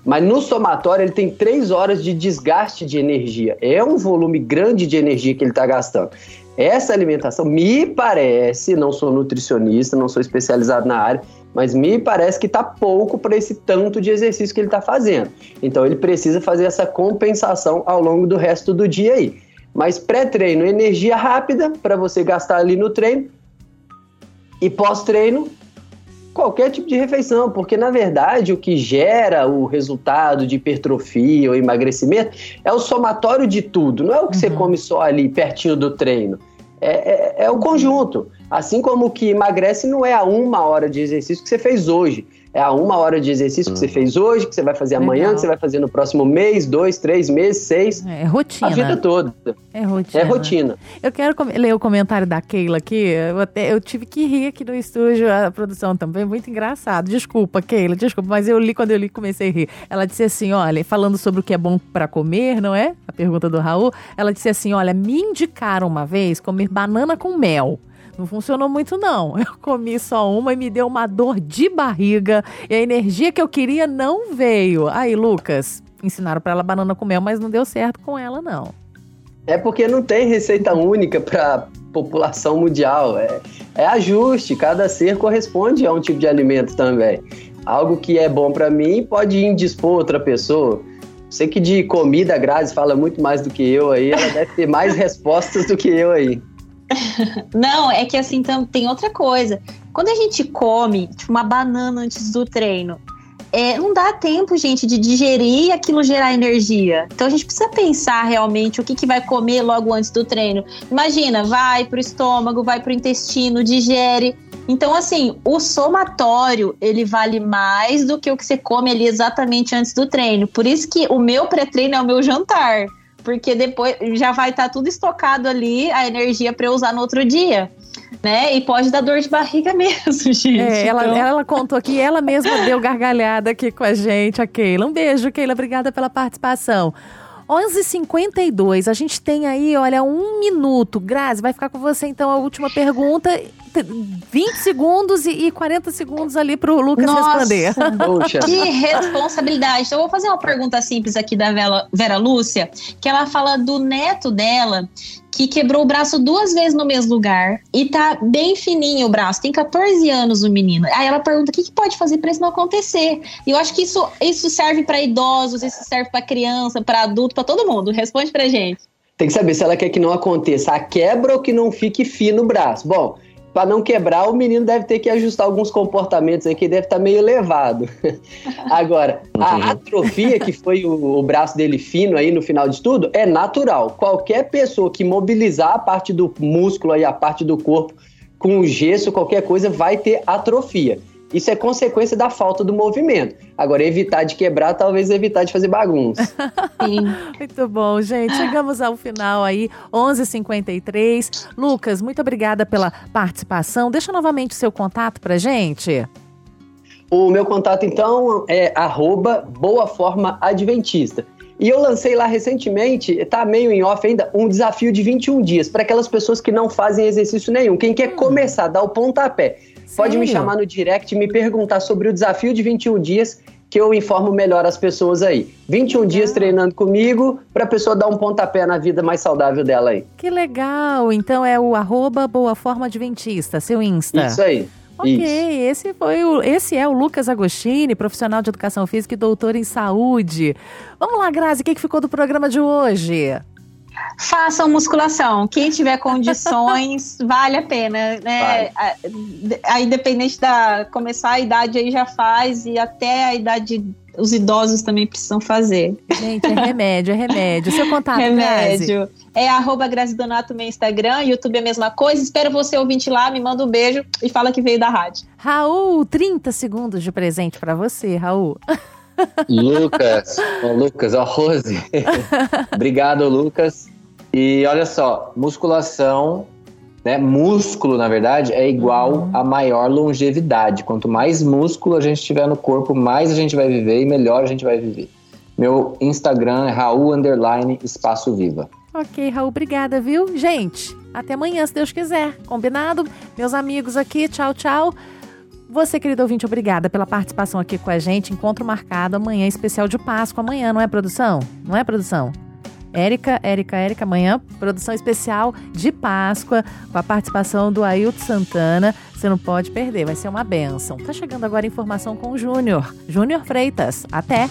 Mas no somatório, ele tem três horas de desgaste de energia. É um volume grande de energia que ele está gastando. Essa alimentação, me parece, não sou nutricionista, não sou especializado na área, mas me parece que está pouco para esse tanto de exercício que ele está fazendo. Então ele precisa fazer essa compensação ao longo do resto do dia aí. Mas pré-treino, energia rápida para você gastar ali no treino. E pós-treino, qualquer tipo de refeição, porque na verdade o que gera o resultado de hipertrofia ou emagrecimento é o somatório de tudo, não é o que uhum. você come só ali pertinho do treino. É, é, é, o conjunto. Assim como o que emagrece não é a uma hora de exercício que você fez hoje. É a uma hora de exercício que você hum. fez hoje, que você vai fazer amanhã, Legal. que você vai fazer no próximo mês, dois, três meses, seis. É rotina. A vida toda. É rotina. É rotina. Eu quero ler o comentário da Keila aqui. Eu, até, eu tive que rir aqui no estúdio, a produção também. Muito engraçado. Desculpa, Keila, desculpa, mas eu li quando eu li comecei a rir. Ela disse assim: olha, falando sobre o que é bom para comer, não é? A pergunta do Raul. Ela disse assim: olha, me indicaram uma vez comer banana com mel. Não funcionou muito, não. Eu comi só uma e me deu uma dor de barriga e a energia que eu queria não veio. Aí, Lucas, ensinaram para ela banana com mel, mas não deu certo com ela, não. É porque não tem receita única para população mundial. É, é ajuste, cada ser corresponde a um tipo de alimento também. Algo que é bom para mim pode indispor outra pessoa. Sei que de comida, a Grazi fala muito mais do que eu aí, ela deve ter mais respostas do que eu aí. Não, é que assim tem outra coisa. Quando a gente come tipo, uma banana antes do treino, é, não dá tempo, gente, de digerir e aquilo gerar energia. Então a gente precisa pensar realmente o que, que vai comer logo antes do treino. Imagina, vai pro estômago, vai pro intestino, digere. Então, assim, o somatório, ele vale mais do que o que você come ali exatamente antes do treino. Por isso que o meu pré-treino é o meu jantar porque depois já vai estar tá tudo estocado ali, a energia para eu usar no outro dia. Né? E pode dar dor de barriga mesmo, gente. É, ela, então... ela contou aqui, ela mesma deu gargalhada aqui com a gente, a Keila. Um beijo, Keila, obrigada pela participação. 11h52, a gente tem aí, olha, um minuto. Grazi, vai ficar com você então a última pergunta. 20 segundos e 40 segundos ali para o Lucas Nossa, responder. Que responsabilidade. Então, eu vou fazer uma pergunta simples aqui da Vera, Vera Lúcia, que ela fala do neto dela, que quebrou o braço duas vezes no mesmo lugar e tá bem fininho o braço. Tem 14 anos o menino. Aí ela pergunta o que, que pode fazer para isso não acontecer. E eu acho que isso, isso serve para idosos, isso serve para criança, para adulto, para todo mundo. Responde pra gente. Tem que saber se ela quer que não aconteça a quebra ou que não fique fino o braço. Bom, para não quebrar, o menino deve ter que ajustar alguns comportamentos aí que deve estar tá meio elevado. Agora, a atrofia, que foi o, o, braço dele fino aí no final de tudo, é natural. Qualquer pessoa que mobilizar a parte do músculo aí, a parte do corpo com gesso, qualquer coisa, vai ter atrofia. Isso é consequência da falta do movimento. Agora, evitar de quebrar, talvez evitar de fazer bagunça. Sim. muito bom, gente. Chegamos ao final aí, 11:53. h 53 Lucas, muito obrigada pela participação. Deixa novamente o seu contato pra gente. O meu contato, então, é arroba Boa Forma Adventista. E eu lancei lá recentemente, tá meio em off ainda, um desafio de 21 dias para aquelas pessoas que não fazem exercício nenhum. Quem quer hum. começar, dar o pontapé. Pode me chamar no direct e me perguntar sobre o desafio de 21 dias que eu informo melhor as pessoas aí. 21 legal. dias treinando comigo para a pessoa dar um pontapé na vida mais saudável dela aí. Que legal! Então é o arroba Boa Forma Adventista, seu Insta. Isso aí. Ok, Isso. esse foi o, esse é o Lucas Agostini, profissional de educação física e doutor em saúde. Vamos lá, Grazi, o que, que ficou do programa de hoje? Façam musculação. Quem tiver condições, vale a pena, né? Aí, independente da começar a idade, aí já faz, e até a idade, os idosos também precisam fazer. Gente, é remédio, é remédio. Seu contato, Grazi? Remédio. É arroba Grazi Donato no meu Instagram, YouTube é a mesma coisa. Espero você ouvinte lá, me manda um beijo e fala que veio da rádio. Raul, 30 segundos de presente pra você, Raul. Lucas, ô Lucas, ó, Rose. Obrigado, Lucas. E olha só, musculação, né? Músculo, na verdade, é igual a maior longevidade. Quanto mais músculo a gente tiver no corpo, mais a gente vai viver e melhor a gente vai viver. Meu Instagram é Raul Underline Espaço Viva. Ok, Raul, obrigada, viu? Gente, até amanhã, se Deus quiser. Combinado? Meus amigos aqui, tchau, tchau. Você, querido ouvinte, obrigada pela participação aqui com a gente. Encontro marcado amanhã, especial de Páscoa. Amanhã, não é produção? Não é produção? Érica, Érica, Érica, amanhã, produção especial de Páscoa, com a participação do Ailton Santana. Você não pode perder, vai ser uma benção. Tá chegando agora a informação com o Júnior. Júnior Freitas. Até!